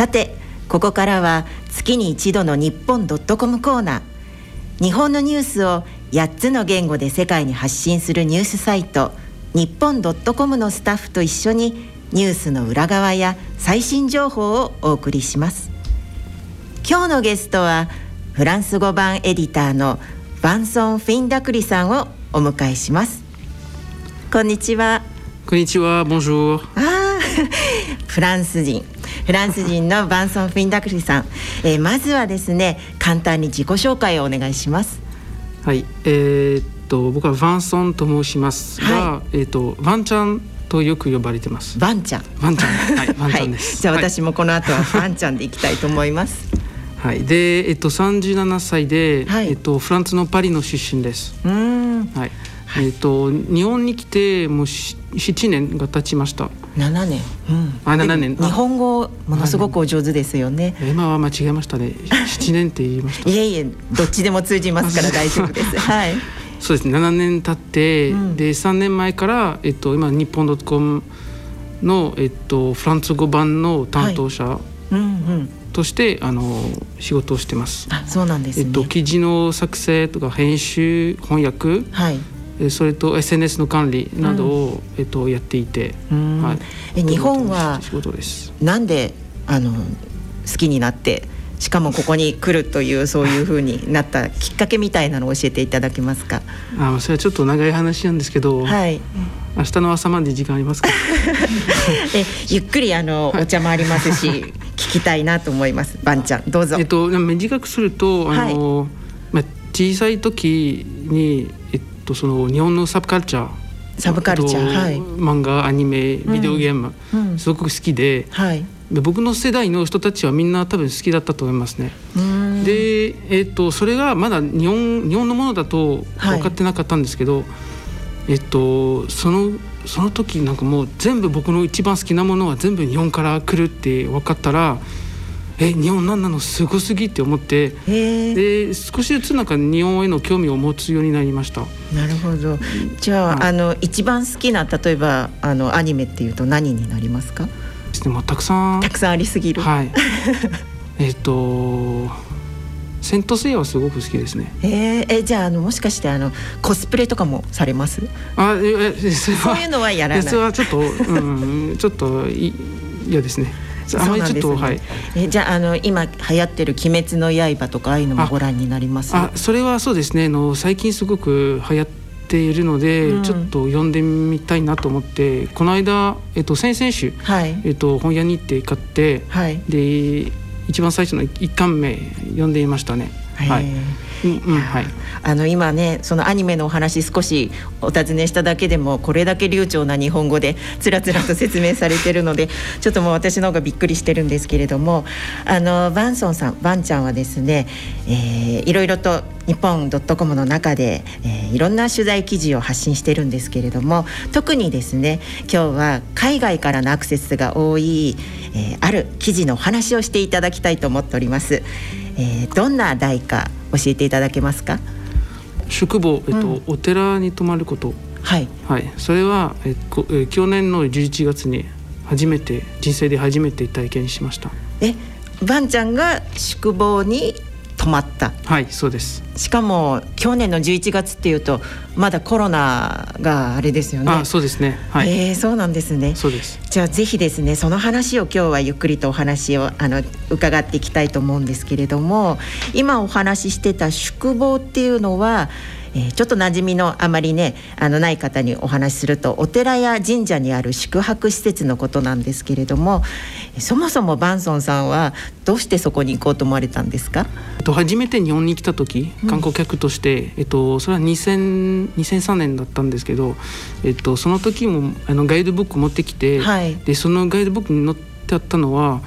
さてここからは月に一度の日本ドットコムコーナー。日本のニュースを8つの言語で世界に発信するニュースサイト日本ドットコムのスタッフと一緒にニュースの裏側や最新情報をお送りします。今日のゲストはフランス語版エディターのバンソン・フィンダクリさんをお迎えします。こんにちは。こんにちは、 Bonjour。あフランス人フランス人のバンソン・フィンダクリさん、えー、まずはですね簡単に自己紹介をお願いします。はい、えー、っと僕はバンソンと申しますが、はい、えー、っとワンちゃんとよく呼ばれてます。ワンちゃんワンちゃんはいワンちゃんです、はい、じゃあ私もこの後は ワンちゃんでいきたいと思います。はい、で、えっと、三十七歳で、はい、えっと、フランスのパリの出身です。うん、はい、えっと、日本に来て、もう七年が経ちました。七年。うん、あ、七年。日本語、ものすごくお上手ですよね。今は間違えましたね。七年って言いました。いえいえ、どっちでも通じますから大丈夫です。はい。そうですね、七年経って、うん、で、三年前から、えっと、今日本ドットコムの、えっと、フランス語版の担当者。はい、うんうん。としてあの仕事をしてます。あ、そうなんです、ね、えっと記事の作成とか編集、翻訳、はい、それと SNS の管理などを、うん、えっとやっていて、はい。え日本は仕事です。なんであの好きになってしかもここに来るというそういうふうになったきっかけみたいなのを教えていただけますか？あ、それはちょっと長い話なんですけど、はい、明日の朝まで時間ありますか？え、ゆっくりあの、お茶もありますし、聞きたいなと思います。ばんちゃん、どうぞ。えっと短くすると、あの、はい、まあ小さい時にとその日本のサブカルチャー。サブカルチャー、はい、漫画アニメビデオゲーム、うん。うん、すごく好きで、はい、で僕の世代の人たちはみんな多分好きだったと思いますね。で、えーと、それがまだ日本日本のものだと分かってなかったんですけど、はい、えっとそのその時なんかもう全部僕の一番好きなものは全部日本から来るって分かったらえ日本何なの？すごすぎって思って。で少しずつなんか日本への興味を持つようになりました。なるほど。じゃあはい、あの一番好きな例えばあのアニメっていうと何になりますか？ですね、まあ、たくさん。たくさんありすぎる。はい。えっとセントセイヤはすごく好きですね。えー、えじゃああのもしかしてあのコスプレとかもされます？あええそういうのはやらない。それはちょっとうんちょっとい嫌ですね。あまりちょっと、ね、はい。えじゃああの今流行ってる鬼滅の刃とかああいうのもご覧になります？あそれはそうですね。あの最近すごく流行っているので、うん、ちょっと読んでみたいなと思ってこの間、えっと、先々週、はい、えっと、本屋に行って買って、はい、で一番最初の1巻目読んでいましたね。はい。うんうん。はい、あの今ねそのアニメのお話少しお尋ねしただけでもこれだけ流暢な日本語でつらつらと説明されてるので ちょっともう私の方がびっくりしてるんですけれどもあのバンソンさんバンちゃんはですね、えー、いろいろと日本ドットコムの中で、えー、いろんな取材記事を発信してるんですけれども特にですね今日は海外からのアクセスが多い、えー、ある記事のお話をしていただきたいと思っております。えー、どんな題か教えていただけますか？宿坊、えっと、うん、お寺に泊まること。はい、はい、それは、えこえ去年の11月に初めて人生で初めて体験しました。えばんちゃんが宿坊に止まった。はいそうです。しかも去年の11月っていうとまだコロナがあれですよね。あそうですね。はい。えー、そうなんですね。そうです。じゃあぜひですねその話を今日はゆっくりとお話をあの伺っていきたいと思うんですけれども今お話ししてた宿坊っていうのはえー、ちょっと馴染みのあまりねあのない方にお話しするとお寺や神社にある宿泊施設のことなんですけれどもそもそもバンソンさんはどうしてそこに行こうと思われたんですか、えっと、初めて日本に来た時観光客として、うん、えっと、それは2000 2003年だったんですけど、えっと、その時もあのガイドブック持ってきて、はい、でそのガイドブックに載ってあったのは、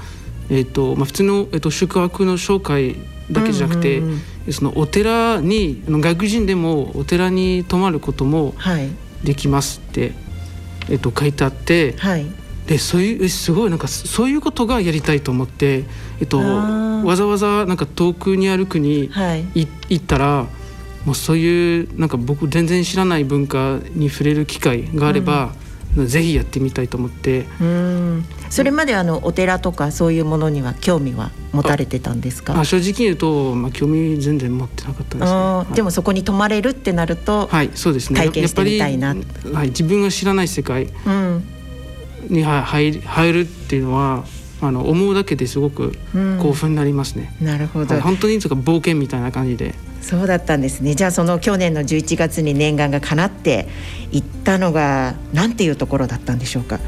えっとまあ、普通の、えっと、宿泊の紹介だけじゃなくて、うんうんうん。そのお寺に外国人でもお寺に泊まることもできますって、はい、えっと、書いてあって、はい、でそういうすごいなんかそういうことがやりたいと思って、えっと、わざわざなんか遠くにある国、はい、行ったらもうそういうなんか僕全然知らない文化に触れる機会があれば、ぜひやってみたいと思って。うん。それまであのお寺とかそういうものには興味は持たれてたんですか？あ正直言うと、まあ、興味全然持ってなかったですね、はい、でもそこに泊まれるってなるとはいそうですね。体験してみたいな、はい、自分が知らない世界に入入るっていうのはあの思うだけですごく興奮になりますね、うん、なるほど、本当にとか冒険みたいな感じでそうだったんですねじゃあその去年の11月に念願が叶って行ったのがなんていうところだったんでしょうか？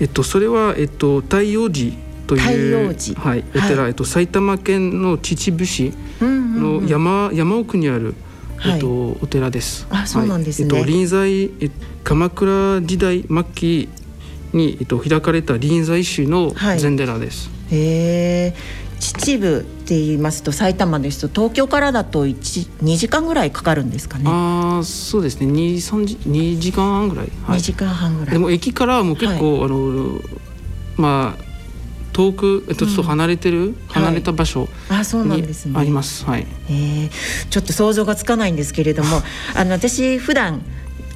えっとそれはえっと太陽寺というはい、お寺、はい、えっと埼玉県の秩父市の山、うんうん、山奥にあるえっと、お寺です。あ、そうなんですね。えっと、臨済、え鎌倉時代末期に、えっと、開かれた臨済宗の禅寺です。はい、へえ。秩父って言いますと埼玉ですと東京からだと2時間ぐらいかかるんですかね。ああそうですね。2, 3時2時間半ぐらい、はい、2時間半ぐらい。でも駅からも結構、はい、あのまあ遠く、えっと、ちょっと離れてる、うん、離れた場所にあります。はい、えー、ちょっと想像がつかないんですけれども あの私普段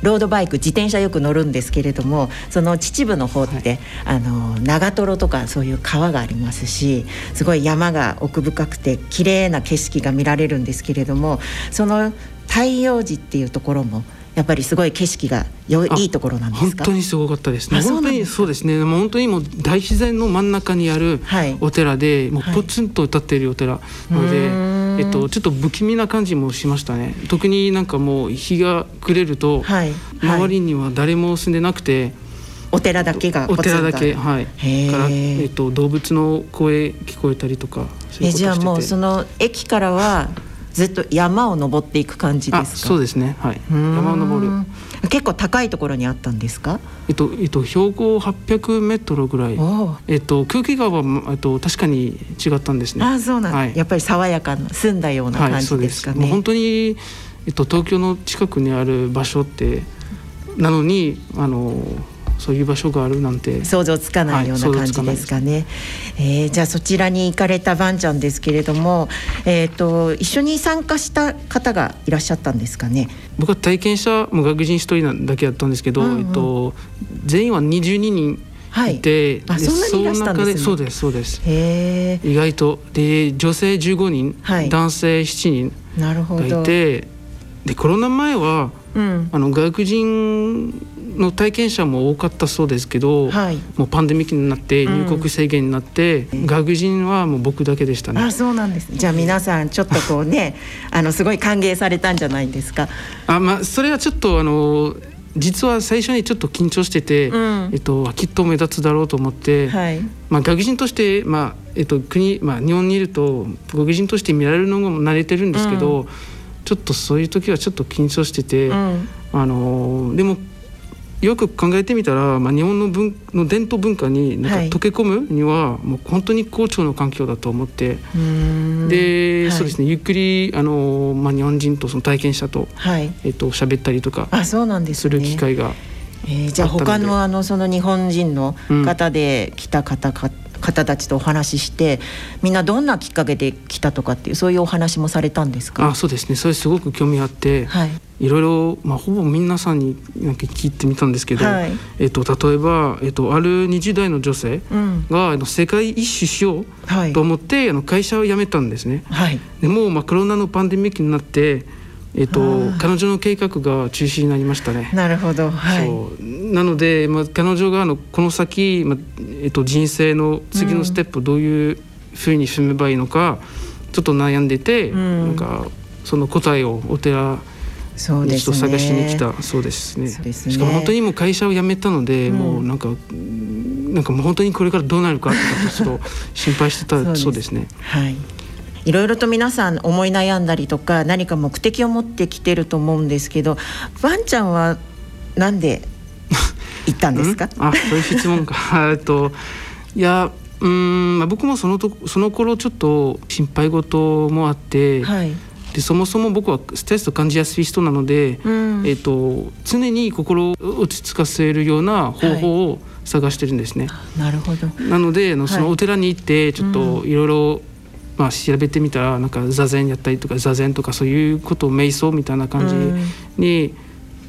ロードバイク自転車よく乗るんですけれどもその秩父の方って、はい、あの長瀞とかそういう川がありますしすごい山が奥深くて綺麗な景色が見られるんですけれどもその太陽寺っていうところもやっぱりすごい景色がよいいところなんです本当にすごかったですね。本当にそうですね。もう本当にもう大自然の真ん中にあるお寺で、はい、もうポツンと立っているお寺なので。はいえっと、ちょっと不気味な感じもしましたね。特になんかもう日が暮れると、はい、周りには誰も住んでなくて、お寺だけがお寺だけはい。から、えっと、動物の声聞こえたりとかえじゃあもうその駅からはずっと山を登っていく感じですか？そうですね。はい。山を登る。結構高いところにあったんですか？えっと、えっと、標高800メートルぐらい。えっと、空気川は、えっと、確かに違ったんですね。あそうなん、はい、やっぱり爽やかな澄んだような感じですかね、はい、本当に、えっと、東京の近くにある場所ってなのにあのそういう場所があるなんて想像つかないような感じですかね。はい、えー、じゃあそちらに行かれたバンちゃんですけれども、えーと、一緒に参加した方がいらっしゃったんですかね？僕は体験者も外人一人だけだったんですけど、うんうん、えっと、全員は22人はい、あそんなにいらしたんですね。そうですそうです。意外とで女性15人、はい、男性7人がいてでコロナ前は、うん、あの外国人の体験者も多かったそうですけど、はい、もうパンデミックになって入国制限になって、うん、外国人はもう僕だけでしたね。あそうなんです、じゃあ皆さんちょっとこうね あのすごい歓迎されたんじゃないですか？あまあそれはちょっとあの実は最初にちょっと緊張してて、うん、えっと、きっと目立つだろうと思って、はい、まあ、外国人として、まあえっと、国、まあ、日本にいると外国人として見られるのも慣れてるんですけど、うん、ちょっとそういう時はちょっと緊張してて、うん、あのでもよく考えてみたら、まあ、日本の文の伝統文化になんか溶け込むには、もう本当に好調の環境だと思って。で、はい、そうですね。ゆっくりあの、まあ、日本人とその体験者と、はい、えっと喋ったりとかする機会が。えー、じゃあ他のあのその日本人の方で来た方か、方たちとお話ししてみんなどんなきっかけで来たとかっていうそういうお話もされたんですか？あそうですね。それすごく興味あって、はい、いろいろ、まあ、ほぼ皆さんになんか聞いてみたんですけど、はい、えっと、例えば、えっと、ある20代の女性が、うん、世界一周しようと思って、はい、あの会社を辞めたんですね。はい、でも、まあ、コロナのパンデミックになってえっと、彼女の計画が中止になりましたね。なるほど、はい、そう。なので、まあ、彼女があのこの先、まあえっと、人生の次のステップをどういうふうに進めばいいのか、うん、ちょっと悩んでて、うん、なんかその答えをお寺そうです、ね、探しに来た。そうですね、ね、しかも本当にもう会社を辞めたので、うん、もうなんかなんかもう本当にこれからどうなるかってちょっと心配してた。そうですね。はいいろいろと皆さん思い悩んだりとか何か目的を持ってきてると思うんですけどワンちゃんはなんで 行ったんですか？あそういう質問か。えっといやうん、まあ、僕もそのとその頃ちょっと心配事もあって、はい、でそもそも僕はストレスを感じやすい人なので、うん、えーと、常に心を落ち着かせるような方法を探してるんですね。はい、なるほど。なのであのそのお寺に行ってちょっといろいろまあ、調べてみたらなんか座禅やったりとか座禅とかそういうことを瞑想みたいな感じに、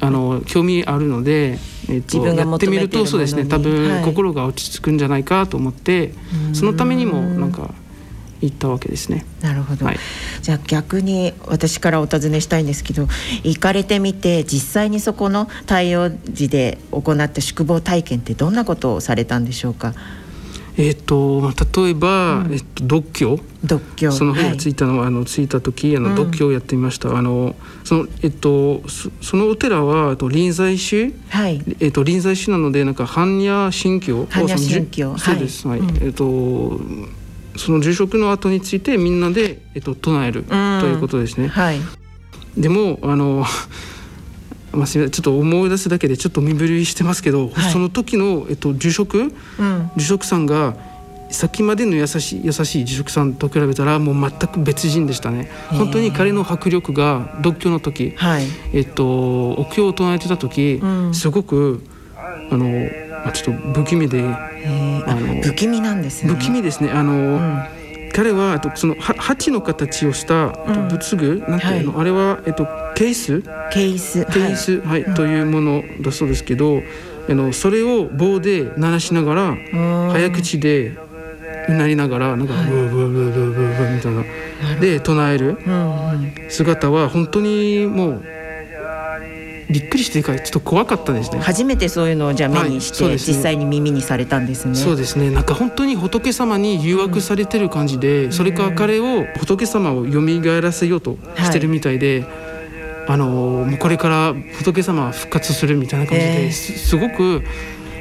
あの興味あるので、えーと、とやってみるとそうですね。多分心が落ち着くんじゃないかと思って、はい、そのためにもなんか行ったわけですね。なるほど、はい、じゃあ逆に私からお尋ねしたいんですけど行かれてみて実際にそこの太陽寺で行った宿坊体験ってどんなことをされたんでしょうか？えーと、例えば、うん、えっと、独居。独居。その部屋ついたのは、はい、あのついた時あの、独居をやってみました。あのそのえっとそのお寺はと臨済宗、はい。えっと、臨済宗なのでなんか般若心経般若心経。そうです、はい、はい、えっとその住職の後についてみんなで、えっと、唱えるということですね。はい、でもあのまあ、ちょっと思い出すだけでちょっと身震いしてますけど、はい、その時の、えっと、住職、うん、住職さんがさっきまでの優しい優しい住職さんと比べたらもう全く別人でしたね。本当に彼の迫力が独居の時、はい、えっと、お経を唱えてた時、うん、すごくあの、まあ、ちょっと不気味であの不気味なんですね。不気味ですね。あの、うん彼はとその鉢の形をした仏具、うん、なんていうの、はい、あれはえっとケース？ケース。ケース、はい、はい、というものだそうですけど、あのそれを棒で鳴らしながら早口でうなりながらなんかブーブーブーブーブーブーみたいな。で唱える。姿は本当にもうびっくりしてからちょっと怖かったですね。初めてそういうのをじゃあ目にして、はいね、実際に耳にされたんですね。そうですね。なんか本当に仏様に誘惑されてる感じで、うん、それから彼を仏様を蘇らせようとしてるみたいで、はい、あのもうこれから仏様は復活するみたいな感じで、えー、すごく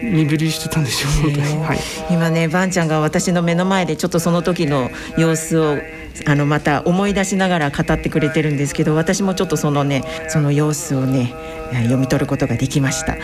身振りしてたんですよ、はい、今ねばんちゃんが私の目の前でちょっとその時の様子をあのまた思い出しながら語ってくれてるんですけど私もちょっとそのねその様子をね読み取ることができました。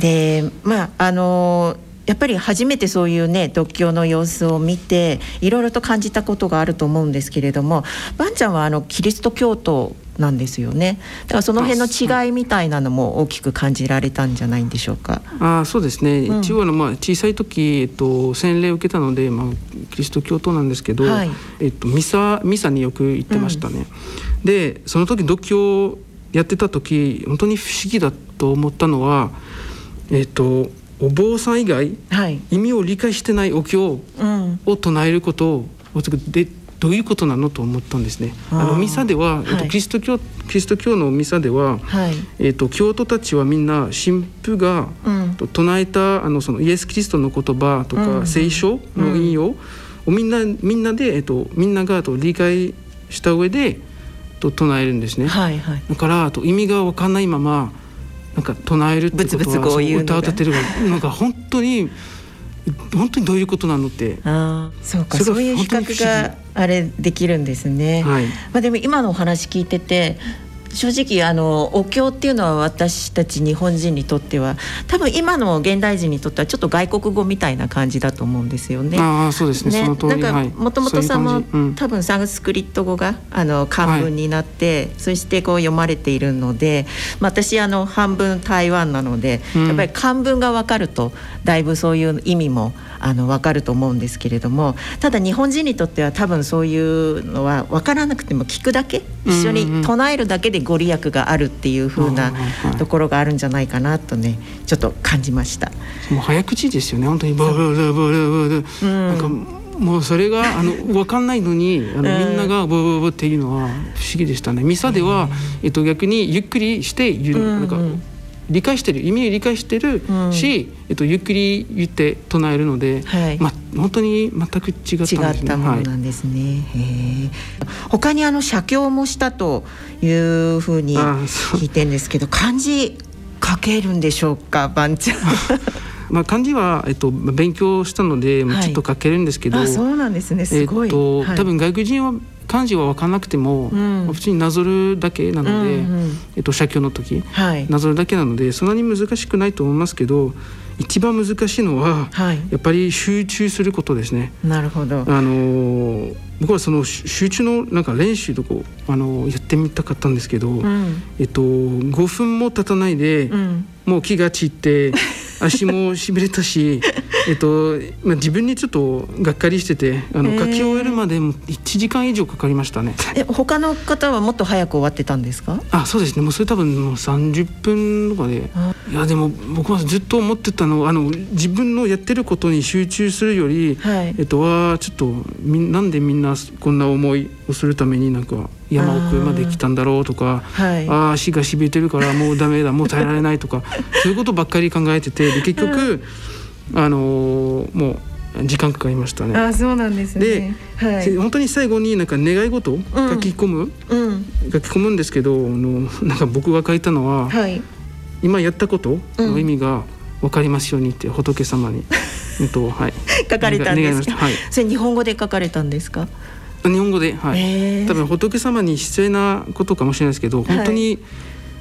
でまああのやっぱり初めてそういうね独協の様子を見ていろいろと感じたことがあると思うんですけれどもばんちゃんはあのキリスト教徒なんですよね。だからその辺の違いみたいなのも大きく感じられたんじゃないんでしょうか。あそうですね、うん、一応のまあ小さい時、えっと、洗礼を受けたので、まあ、キリスト教徒なんですけど、はい、えっと、ミサミサによく行ってましたね、うん、でその時独協やってた時本当に不思議だと思ったのはえっとお坊さん以外、はい、意味を理解してないお経を唱えることを、うん、でどういうことなのと思ったんですね。あのミサでは、えっと、キリスト教、キリスト教のミサでは、はい、えっと教徒たちはみんな神父が、うん、唱えたあのそのイエス・キリストの言葉とか、うん、聖書の引用をみんなみんなでえっとみんながと理解した上でと唱えるんですね。はいはい、だからと意味が分かんないままなんか唱えるってことは歌を歌ってる なんか本当に。本当にどういうことなのって。あそうかそういう比較があれできるんですね、はい、まあ、でも今のお話聞いてて正直あのお経っていうのは私たち日本人にとっては多分今の現代人にとってはちょっと外国語みたいな感じだと思うんですよね。ああそうですね。ねなんかもともとさも、うん、多分サンスクリット語があの漢文になって、はい、そしてこう読まれているので、まあ、私あの半分台湾なので、うん、やっぱり漢文が分かるとだいぶそういう意味もあの分かると思うんですけれどもただ日本人にとっては多分そういうのは分からなくても聞くだけ一緒に唱えるだけでご利益があるっていう風なところがあるんじゃないかなとねちょっと感じました。もう早口ですよね本当に。バラバラバラバラなんかもうそれがあの 分かんないのにあの、みんながブブブっていうのは不思議でしたね。ミサでは、えっと、逆にゆっくりしてゆ、なんか理解してる意味を理解してるし、うん、えっと、ゆっくり言って唱えるので、はい、まあ、本当に全く違ったんですね。違ったものなんですね。はい、他にあの写経もしたというふうに聞いてんですけど漢字書けるんでしょうか番ちゃん。まあ、漢字は、えっと、勉強したので、はい、ちょっと書けるんですけど、そうなんですね。すごい、えっと、はい、多分外国人は漢字は分からなくても、うん、普通になぞるだけなので、うんうん、えっと、写経の時、はい、なぞるだけなのでそんなに難しくないと思いますけど一番難しいのは、はい、やっぱり集中することですね。なるほど。あの僕はその集中のなんか練習とかあのやってみたかったんですけど、うん、えっと5分も経たないで、うん、もう気が散って足もしびれたし えっとまあ自分にちょっとがっかりしててあの書き終えるまでも1時間以上かかりましたね。え他の方はもっと早く終わってたんですか？あそうですね。もうそれ多分もう30分とかで。いやでも僕はずっと思ってたのあの自分のやってることに集中するより、はい、えっとはちょっとみなんでみんなこんな思いをするためになんか山奥まで来たんだろうとかあ、はい、あ足がしびれてるからもうダメだもう耐えられないとか そういうことばっかり考えててで結局、あのー、もう時間かかりましたね。あそうなんですね。で、はい、本当に最後になんか願い事を書き込む、うん、書き込むんですけど、あのなんか僕が書いたのは、はい、今やったことの意味が分かりますようにって仏様に、えっとはい、書かれたんですか？はい、それ日本語で書かれたんですか？日本語で、はい、多分仏様に失礼なことかもしれないですけど本当に、はい、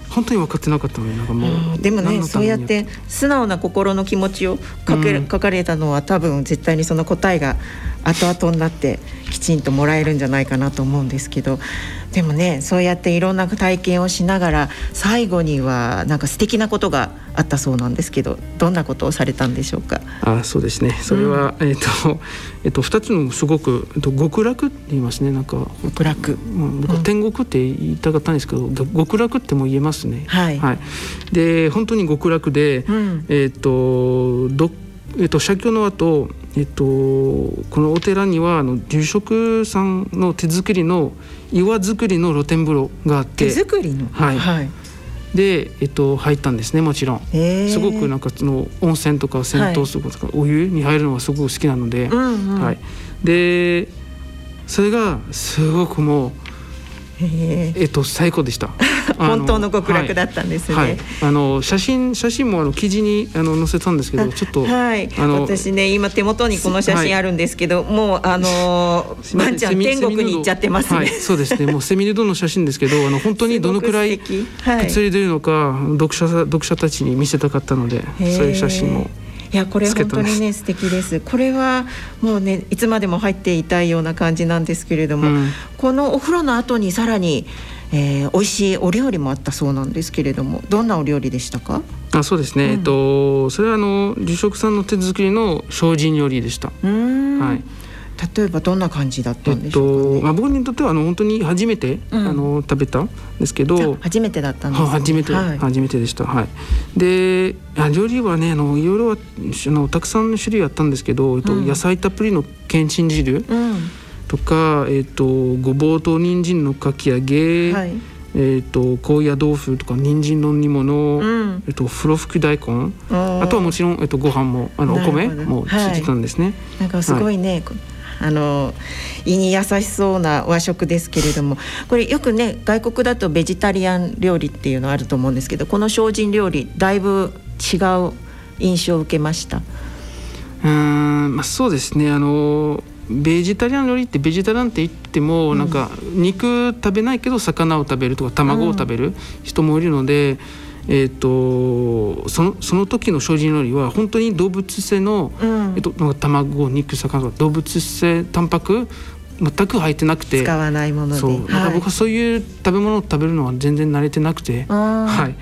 本当に分かってなかったのでなんかもう、でもねそうやって素直な心の気持ちを書け、うん、書かれたのは多分絶対にその答えが後々になってきちんともらえるんじゃないかなと思うんですけどでもねそうやっていろんな体験をしながら最後にはなんか素敵なことがあったそうなんですけどどんなことをされたんでしょうか？あそうですね。それは、うん、えっ、と,、えーと、2つのすごく、えーと、極楽って言いますね。なんか極楽、うん、僕天国って言いたかったんですけど、うん、極楽っても言えますね。はい、はい、で本当に極楽で、うん、えっ、とどえっ、と写経の後えっと、このお寺にはあの住職さんの手作りの岩作りの露天風呂があって。手作りの？はい、はい、で、えっと、入ったんですねもちろん。すごくなんかその温泉とか銭湯とか、お湯に入るのがすごく好きなので、うんうん、はい、でそれがすごくもうえっと最高でした。本当の極楽だったんですね。はい。はい、あの写真写真もあの記事にあの載せたんですけど、ちょっとはい。私ね今手元にこの写真あるんですけど、はい、もうあのワンちゃん天国に行っちゃってますね。そうですね。もうセミルドの写真ですけど、あの本当にどのくらいくつり出るのか、読者読者たちに見せたかったので、そういう写真も。いやこれ本当にね素敵です。これはもうねいつまでも入っていたいような感じなんですけれども、うん、このお風呂の後にさらにえー、美味しいお料理もあったそうなんですけれどもどんなお料理でしたか？あそうですね、うん、えっとそれはあの住職さんの手作りの精進料理でした。はい。例えばどんな感じだったんでしょうか、ね、えっとまあ、僕にとってはあの本当に初めて、うん、あの食べたんですけど。初めてだったんです、ね、初めて、はい、初めてでした。はい。で料理はねあのいろいろあのたくさんの種類あったんですけど、えっと、野菜たっぷりのけんちん汁、うんとか、えーと、ごぼうと人参のかき揚げ、はい、えーと、高野豆腐とか人参の煮物、うん、えーと、風呂吹き大根あとはもちろん、えー、とご飯もあのお米もついてたんですね。はい、なんかすごいね、はい。あの胃に優しそうな和食ですけれどもこれよくね外国だとベジタリアン料理っていうのあると思うんですけどこの精進料理だいぶ違う印象を受けました？うんまあそうですね。あのベジタリアン料理ってベジタリアンって言っても、なんか肉食べないけど魚を食べるとか卵を食べる人もいるので、えーと、そのその時の精進料理は本当に動物性の、うん、えーと、と卵肉魚動物性タンパク全く入ってなくて。使わないものでそう、なんか僕はそういう食べ物を食べるのは全然慣れてなくて。はい。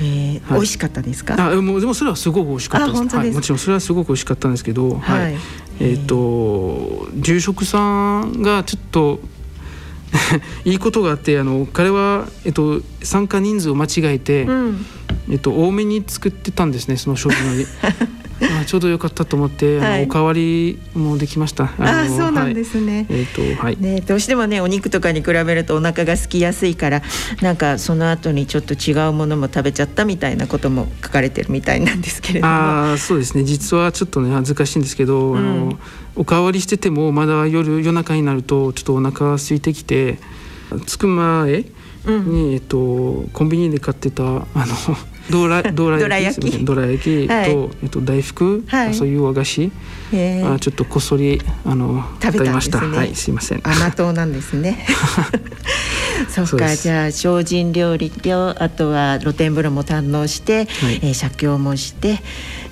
えーはい、美味しかったですか？あ、もうでもそれはすごく美味しかったです。ですはい、もちろんそれはすごく美味しかったんですけど、はい、はい、えっ、ー、と住職さんがちょっと いいことがあってあの彼は、えっと、参加人数を間違えて、うん、えっと、多めに作ってたんですねその商品のま あちょうどよかったと思って、はい、おかわりもできました。ああそうなんですね。はい、えっ、ー、とはい。ねどうしてもねお肉とかに比べるとお腹が空きやすいからなんかその後にちょっと違うものも食べちゃったみたいなことも書かれてるみたいなんですけれども。ああそうですね実はちょっとね恥ずかしいんですけど、うん、あのおかわりしててもまだ夜夜中になるとちょっとお腹空いてきて着く前に、うん、えっとコンビニで買ってたあのどらどら焼き？どら焼き。と、はい、えっと大福、はい、そういう和菓子？あちょっとこっそりあの食べました、ね、はいすいません。甘党なんですね。そっかじゃあ精進料理とあとは露天風呂も堪能して、はい、えー、写経もして、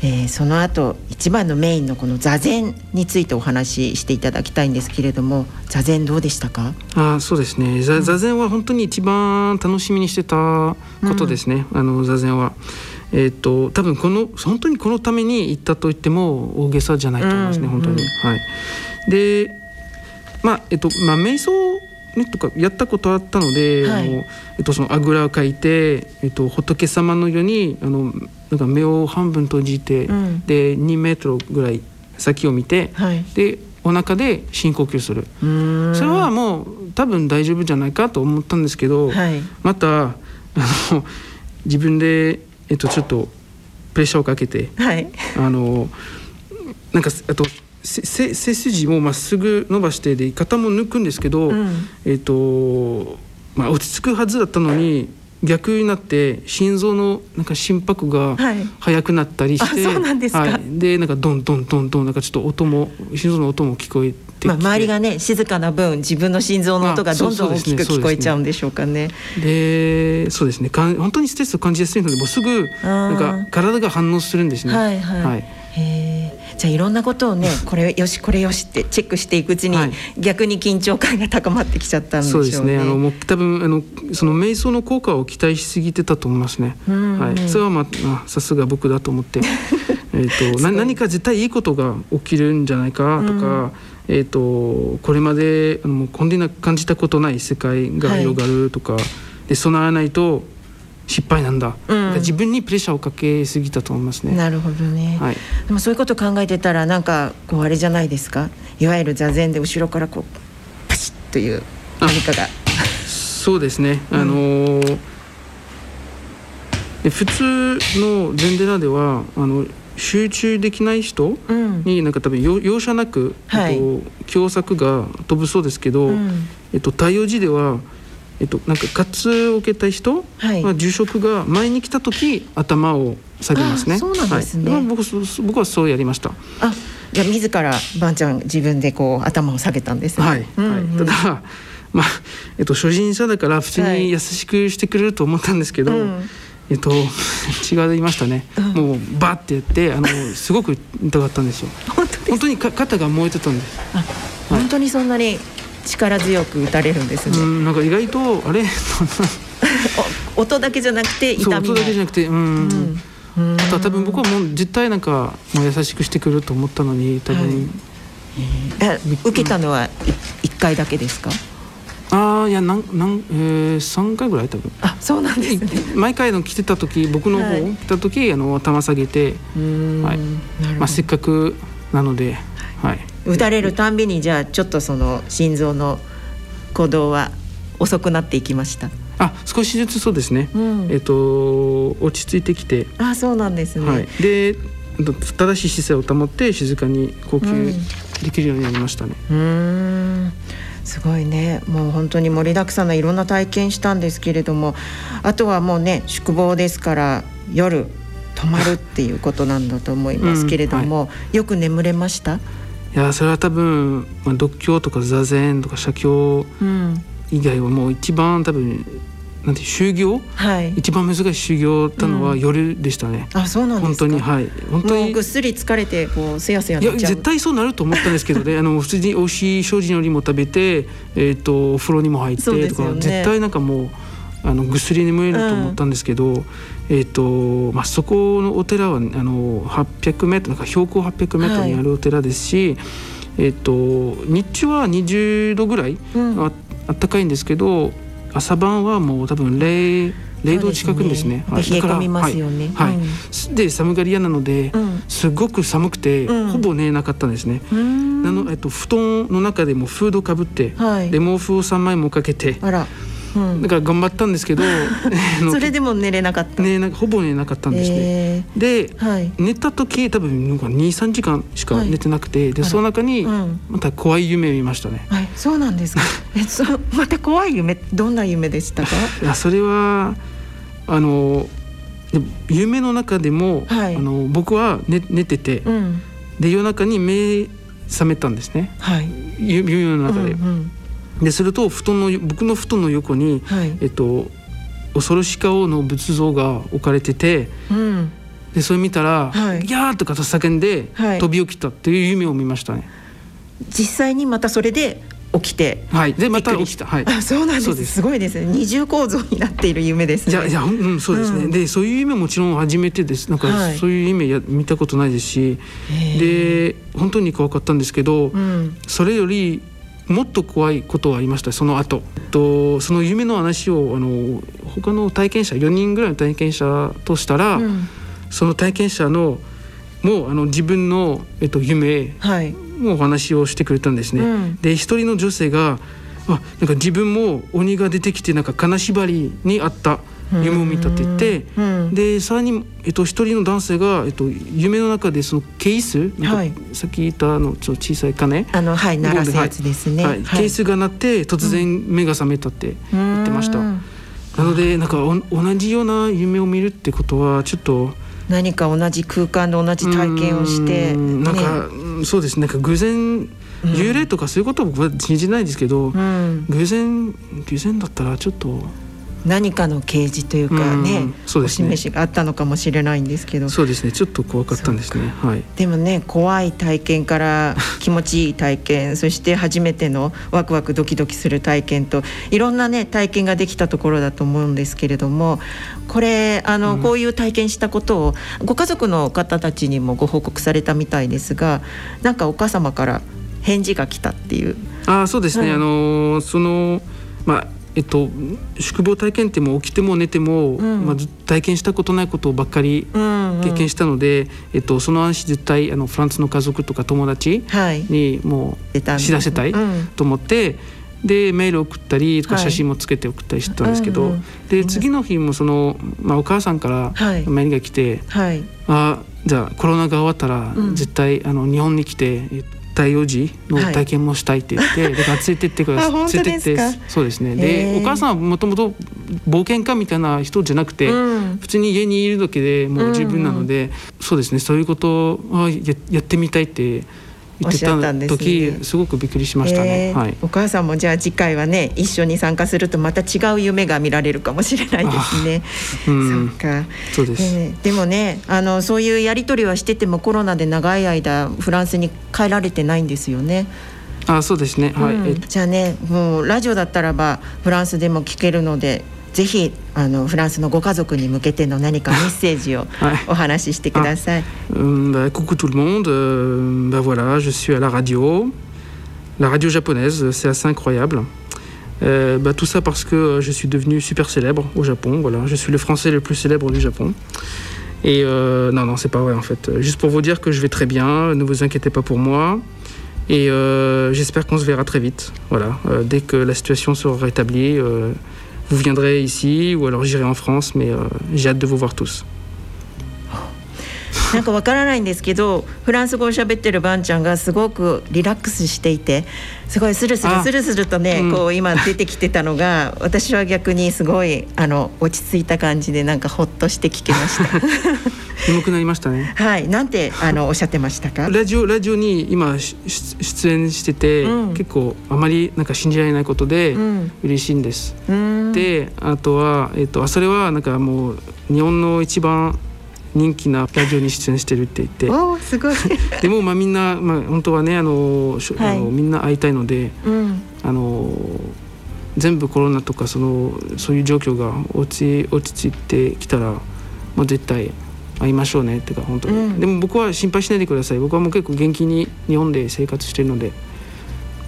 えー、その後一番のメインのこの座禅についてお話ししていただきたいんですけれども座禅どうでしたか？あそうですね。座座禅は本当に一番楽しみにしてたことですね、うん、あの座禅は。えーと、多分この本当にこのために行ったと言っても大げさじゃないと思いますね、うん、本当に。はい、でまあえっとまあ瞑想ね、とかやったことあったので、はい、あのえっと、そのあぐらをかいて、えっと、仏様のようにあのなんか目を半分閉じて、うん、で2メートルぐらい先を見て、はい、でお腹で深呼吸する。それはもう多分大丈夫じゃないかと思ったんですけど、はい、またあの 自分で、えっと、ちょっとプレッシャーをかけて、はい、あのなんかあと背筋もまっすぐ伸ばしてで肩も抜くんですけど、うん、えっ、とまあ落ち着くはずだったのに逆になって心臓のなんか心拍が速くなったりして、はい、そうなんですか、はい、でなんかドンドンドンドンなんかちょっと音も心臓の音も聞こえてまあ、周りがね静かな分自分の心臓の音がどんどん大きく聞こえちゃうんでしょうかね。でそうですね。かん本当にストレスを感じやすいのでもうすぐなんか体が反応するんですね。はいはい、はい、へじゃあいろんなことをね これよしこれよしってチェックしていくうちに、はい、逆に緊張感が高まってきちゃったんでしょうね。そうですね。あのもう多分あのその瞑想の効果を期待しすぎてたと思いますね。はい、それはまあさすが僕だと思って。えとな何か絶対いいことが起きるんじゃないかとか。えーと、これまであのこんな感じたことない世界が広がるとか、はい、で備わないと失敗なんだ、うん、自分にプレッシャーをかけすぎたと思いますね。なるほどね、はい、でもそういうこと考えてたらなんかこうあれじゃないですか。いわゆる座禅で後ろからこうパシッという何かが。そうですね、うん、あのー、普通の禅寺ではあの集中できない人になんか多分容赦なく、はい、えっと、狭窄が飛ぶそうですけど、うん、えっと、太陽寺ではえっと、なんか活を受けた人は住職が前に来た時頭を下げますね。そうなんですね。はい、僕僕はそうやりました。あ、じゃ自らばんちゃん自分でこう頭を下げたんです、ね、はい。うんうん、はい、ただまあえっと初心者だから普通に優しくしてくれると思ったんですけど。はいうんえっと 違いましたね、うん、もうバッてやってあのすごく痛かったんですよ。本当にか肩が燃えてたんです。本当にそんなに力強く打たれるんですね。なんか意外とあれ 音だけじゃなくて痛み音だけじゃなくてうん。うん、あとは多分僕はもう絶対なんかもう優しくしてくると思ったのに多分、はい、え受けたのは一回だけですか？ああいやなんなんえー、3回ぐらい多分。あそうなんですね。毎回の来てた時僕の方、はい、来た時あの頭下げてはい。まあ、せっかくなのではい。打たれるたんびにじゃあちょっとその心臓の鼓動は遅くなっていきました。あ少しずつそうですね、うん、えっ、と落ち着いてきて。あそうなんですね、はい、で正しい姿勢を保って静かに呼吸できるようになりましたね。うん、すごいね。もう本当に盛りだくさんないろんな体験したんですけれどもあとはもうね宿坊ですから夜泊まるっていうことなんだと思いますけれども、うんはい、よく眠れました？いやそれは多分、まあ、独協とか座禅とか写経以外はもう一番多分なんて修行、はい、一番難しい修行ったのは夜でしたね。うん、あそうなん本当にはい。本当に。ぐっすり疲れてこうせやせやいや絶対そうなると思ったんですけどね。あの普通に美味しい精進よりも食べてえっ、ー、とお風呂にも入ってとか、ね、絶対なんかもう。あのぐっすり眠れると思ったんですけど、うん、えーとまあ、そこのお寺はあの800メートルなんか標高800メートルにあるお寺ですし、はい、えーと、日中は20度ぐらい、うん、ああったかいんですけど朝晩はもう多分0 0度近くですね。はい、冷え込みますよね。はい。うん、で寒がり屋なので、うん、すごく寒くて、うん、ほぼ寝なかったんですね。なのえっと布団の中でもフードかぶって、はい、で毛布を三枚もかけて。あら。だから頑張ったんですけど それでも寝れなかった。寝なほぼ寝なかったんですね、えー、で、はい、寝た時多分23時間しか寝てなくて、はい、でその中にまた怖い夢見ましたね、はい、そうなんですか。えそまた怖い夢どんな夢でしたか？いやそれはあの夢の中でも、はい、あの僕は寝寝てて、うん、で夜中に目覚めたんですね、はい、夢の中で。うんうんですると布団の僕の布団の横に、はい、えっと恐ろし顔の仏像が置かれてて、うん、でそれ見たら「はい、ギャー!」とかと叫んで、はい、飛び起きたっていう夢を見ましたね。実際にまたそれで起きて、はい、でまた起きた、はい、あそうなんです。す。ごいですね。二重構造になっている夢ですね。いやいや、うん、そうですね、うん、でそういう夢もちろん初めてです。なんか、そういう夢や見たことないですし。で本当に怖かったんですけど、うん、それよりもっと怖いことはありました。その後。とその夢の話をあの他の体験者4人ぐらいの体験者としたら、うん、その体験者のもうあの自分の、えっと、夢もお話をしてくれたんですね。うん、で一人の女性があなんか自分も鬼が出てきてなんか金縛りにあった夢を見たって言って、うん、でさらに、えっと、一人の男性が、えっと、夢の中でそのケース、はい、さっき言ったあのちょっと小さい鐘あのはい鳴らすやつですね、はい、ケースが鳴って突然目が覚めたって言ってました、なのでなんか同じような夢を見るってことはちょっと何か同じ空間で同じ体験をして、ね、なんかそうですなんか偶然幽霊とかそういうことは僕は信じないですけど、うん、偶然偶然だったらちょっと何かの啓示というかね、そうですね。お示しがあったのかもしれないんですけど。そうですね。ちょっと怖かったんですね。はい。でもね怖い体験から気持ちいい体験 そして初めてのワクワクドキドキする体験といろんなね体験ができたところだと思うんですけれどもこれあの、うん、こういう体験したことをご家族の方たちにもご報告されたみたいですがなんかお母様から返事が来たっていう。あそうですね、うん、あのそのまあえっと、宿坊体験っても起きても寝ても、うん、まあ、体験したことないことばっかり経験したので、うんうん、えっと、その話絶対あのフランスの家族とか友達にもう知らせたいと思って、でメール送ったりとか写真もつけて送ったりしてたんですけど、はいうんうん、で次の日もその、まあ、お母さんからメールが来て「はい、あじゃあコロナが終わったら絶対、あの日本に来て太陽寺の体験もしたいって言って、はい、だから連れてってください。連れてって。そうですね。でお母さんはもともと冒険家みたいな人じゃなくて、うん、普通に家にいるだけでもう十分なので、うんうん、そうですね。そういうことはややってみたいって言ってた時、ね、すごくびっくりしましたね、え。ー、はい、お母さんもじゃあ次回はね一緒に参加するとまた違う夢が見られるかもしれないですね。うん、そうかそうです、えー、でもねあのそういうやり取りはしててもコロナで長い間フランスに帰られてないんですよね。あそうですね、はい、うん、じゃあねもうラジオだったらばフランスでも聞けるので ぜひあのフランスのご家族に向けての何かメッセージをお話ししてください。bah, coucou tout le monde, euh, bah voilà, je suis à la radio, la radio japonaise, c'est assez incroyable. Euh, bah, tout ça parce que je suis devenu super célèbre au Japon. Voilà, je suis le Français le plus célèbre du Japon. Et euh, non, non, c'est pas vrai en fait. Juste pour vous dire que je vais très bien, ne vous inquiétez pas pour moi. Et euh, j'espère qu'on se verra très vite. Voilà, euh, dès que la situation sera rétablie. Euh, vous viendrez ici ou alors j'irai en France, mais euh, j'ai hâte de vous voir tous. なんかわからないんですけどフランス語を喋ってるばんちゃんがすごくリラックスしていてすごいスルスルスルスルとね、うん、こう今出てきてたのが私は逆にすごいあの落ち着いた感じでなんかほっとして聞けました。眠くなりましたね。はい、なんてあのおっしゃってましたか？ラジオラジオに今出演してて、うん、結構あまりなんか信じられないことで嬉しいんです。うん、で、あとはえっ、とそれはなんかもう日本の一番人気なラジオに出演してるって言って。おすごい。でもまあみんな、まあ、本当はねあの、はい、あのみんな会いたいので、うん、あの全部コロナとかそのそういう状況が落ち落ち着いてきたら、まあ、絶対会いましょうねってか本当に、うん、でも僕は心配しないでください。僕はもう結構元気に日本で生活してるのでっ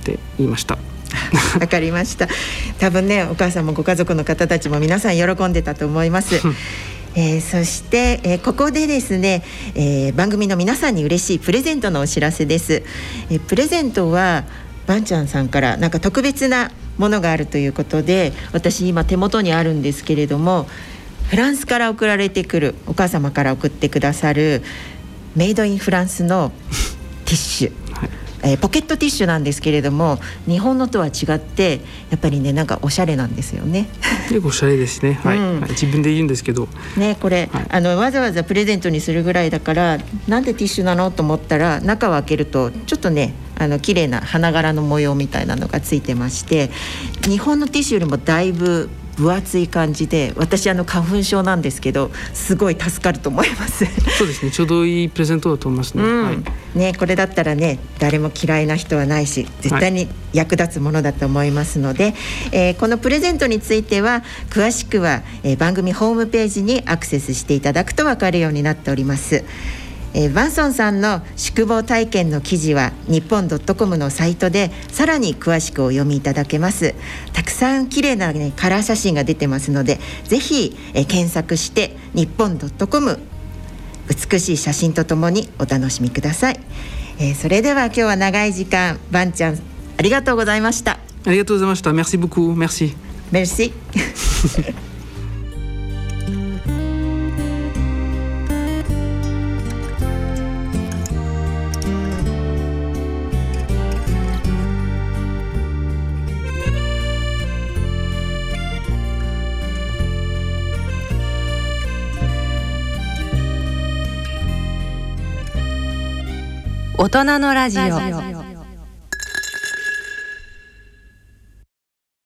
て言いました。わかりました。多分ねお母さんもご家族の方たちも皆さん喜んでたと思います。えー、そして、えー、ここでですね、えー、番組の皆さんに嬉しいプレゼントのお知らせです、えー、プレゼントはばんちゃんさんからなんか特別なものがあるということで私今手元にあるんですけれどもフランスから送られてくるお母様から送ってくださるメイドインフランスの ティッシュ。えー、ポケットティッシュなんですけれども日本のとは違ってやっぱりねなんかおしゃれなんですよね。結構おしゃれですね、はい、うん、自分で言うんですけど。ねこれ、はい、あのわざわざプレゼントにするぐらいだからなんでティッシュなのと思ったら中を開けるとちょっとねあの綺麗な花柄の模様みたいなのがついてまして日本のティッシュよりもだいぶ分厚い感じで私あの花粉症なんですけどすごい助かると思います。そうですね。ちょうどいいプレゼントだと思いますね、うん、はい、ねこれだったらね誰も嫌いな人はないし絶対に役立つものだと思いますので、はい、えー、このプレゼントについては詳しくは、えー、番組ホームページにアクセスしていただくと分かるようになっております。えー、バンソンさんの宿坊体験の記事は日本ドットコムのサイトでさらに詳しくお読みいただけます。たくさん綺麗なねカラー写真が出てますのでぜひ、えー、検索して日本ドットコム美しい写真とともにお楽しみください、えー、それでは今日は長い時間バンちゃんありがとうございました。ありがとうございました。Merci beaucoup merci merci 大人のラジオ。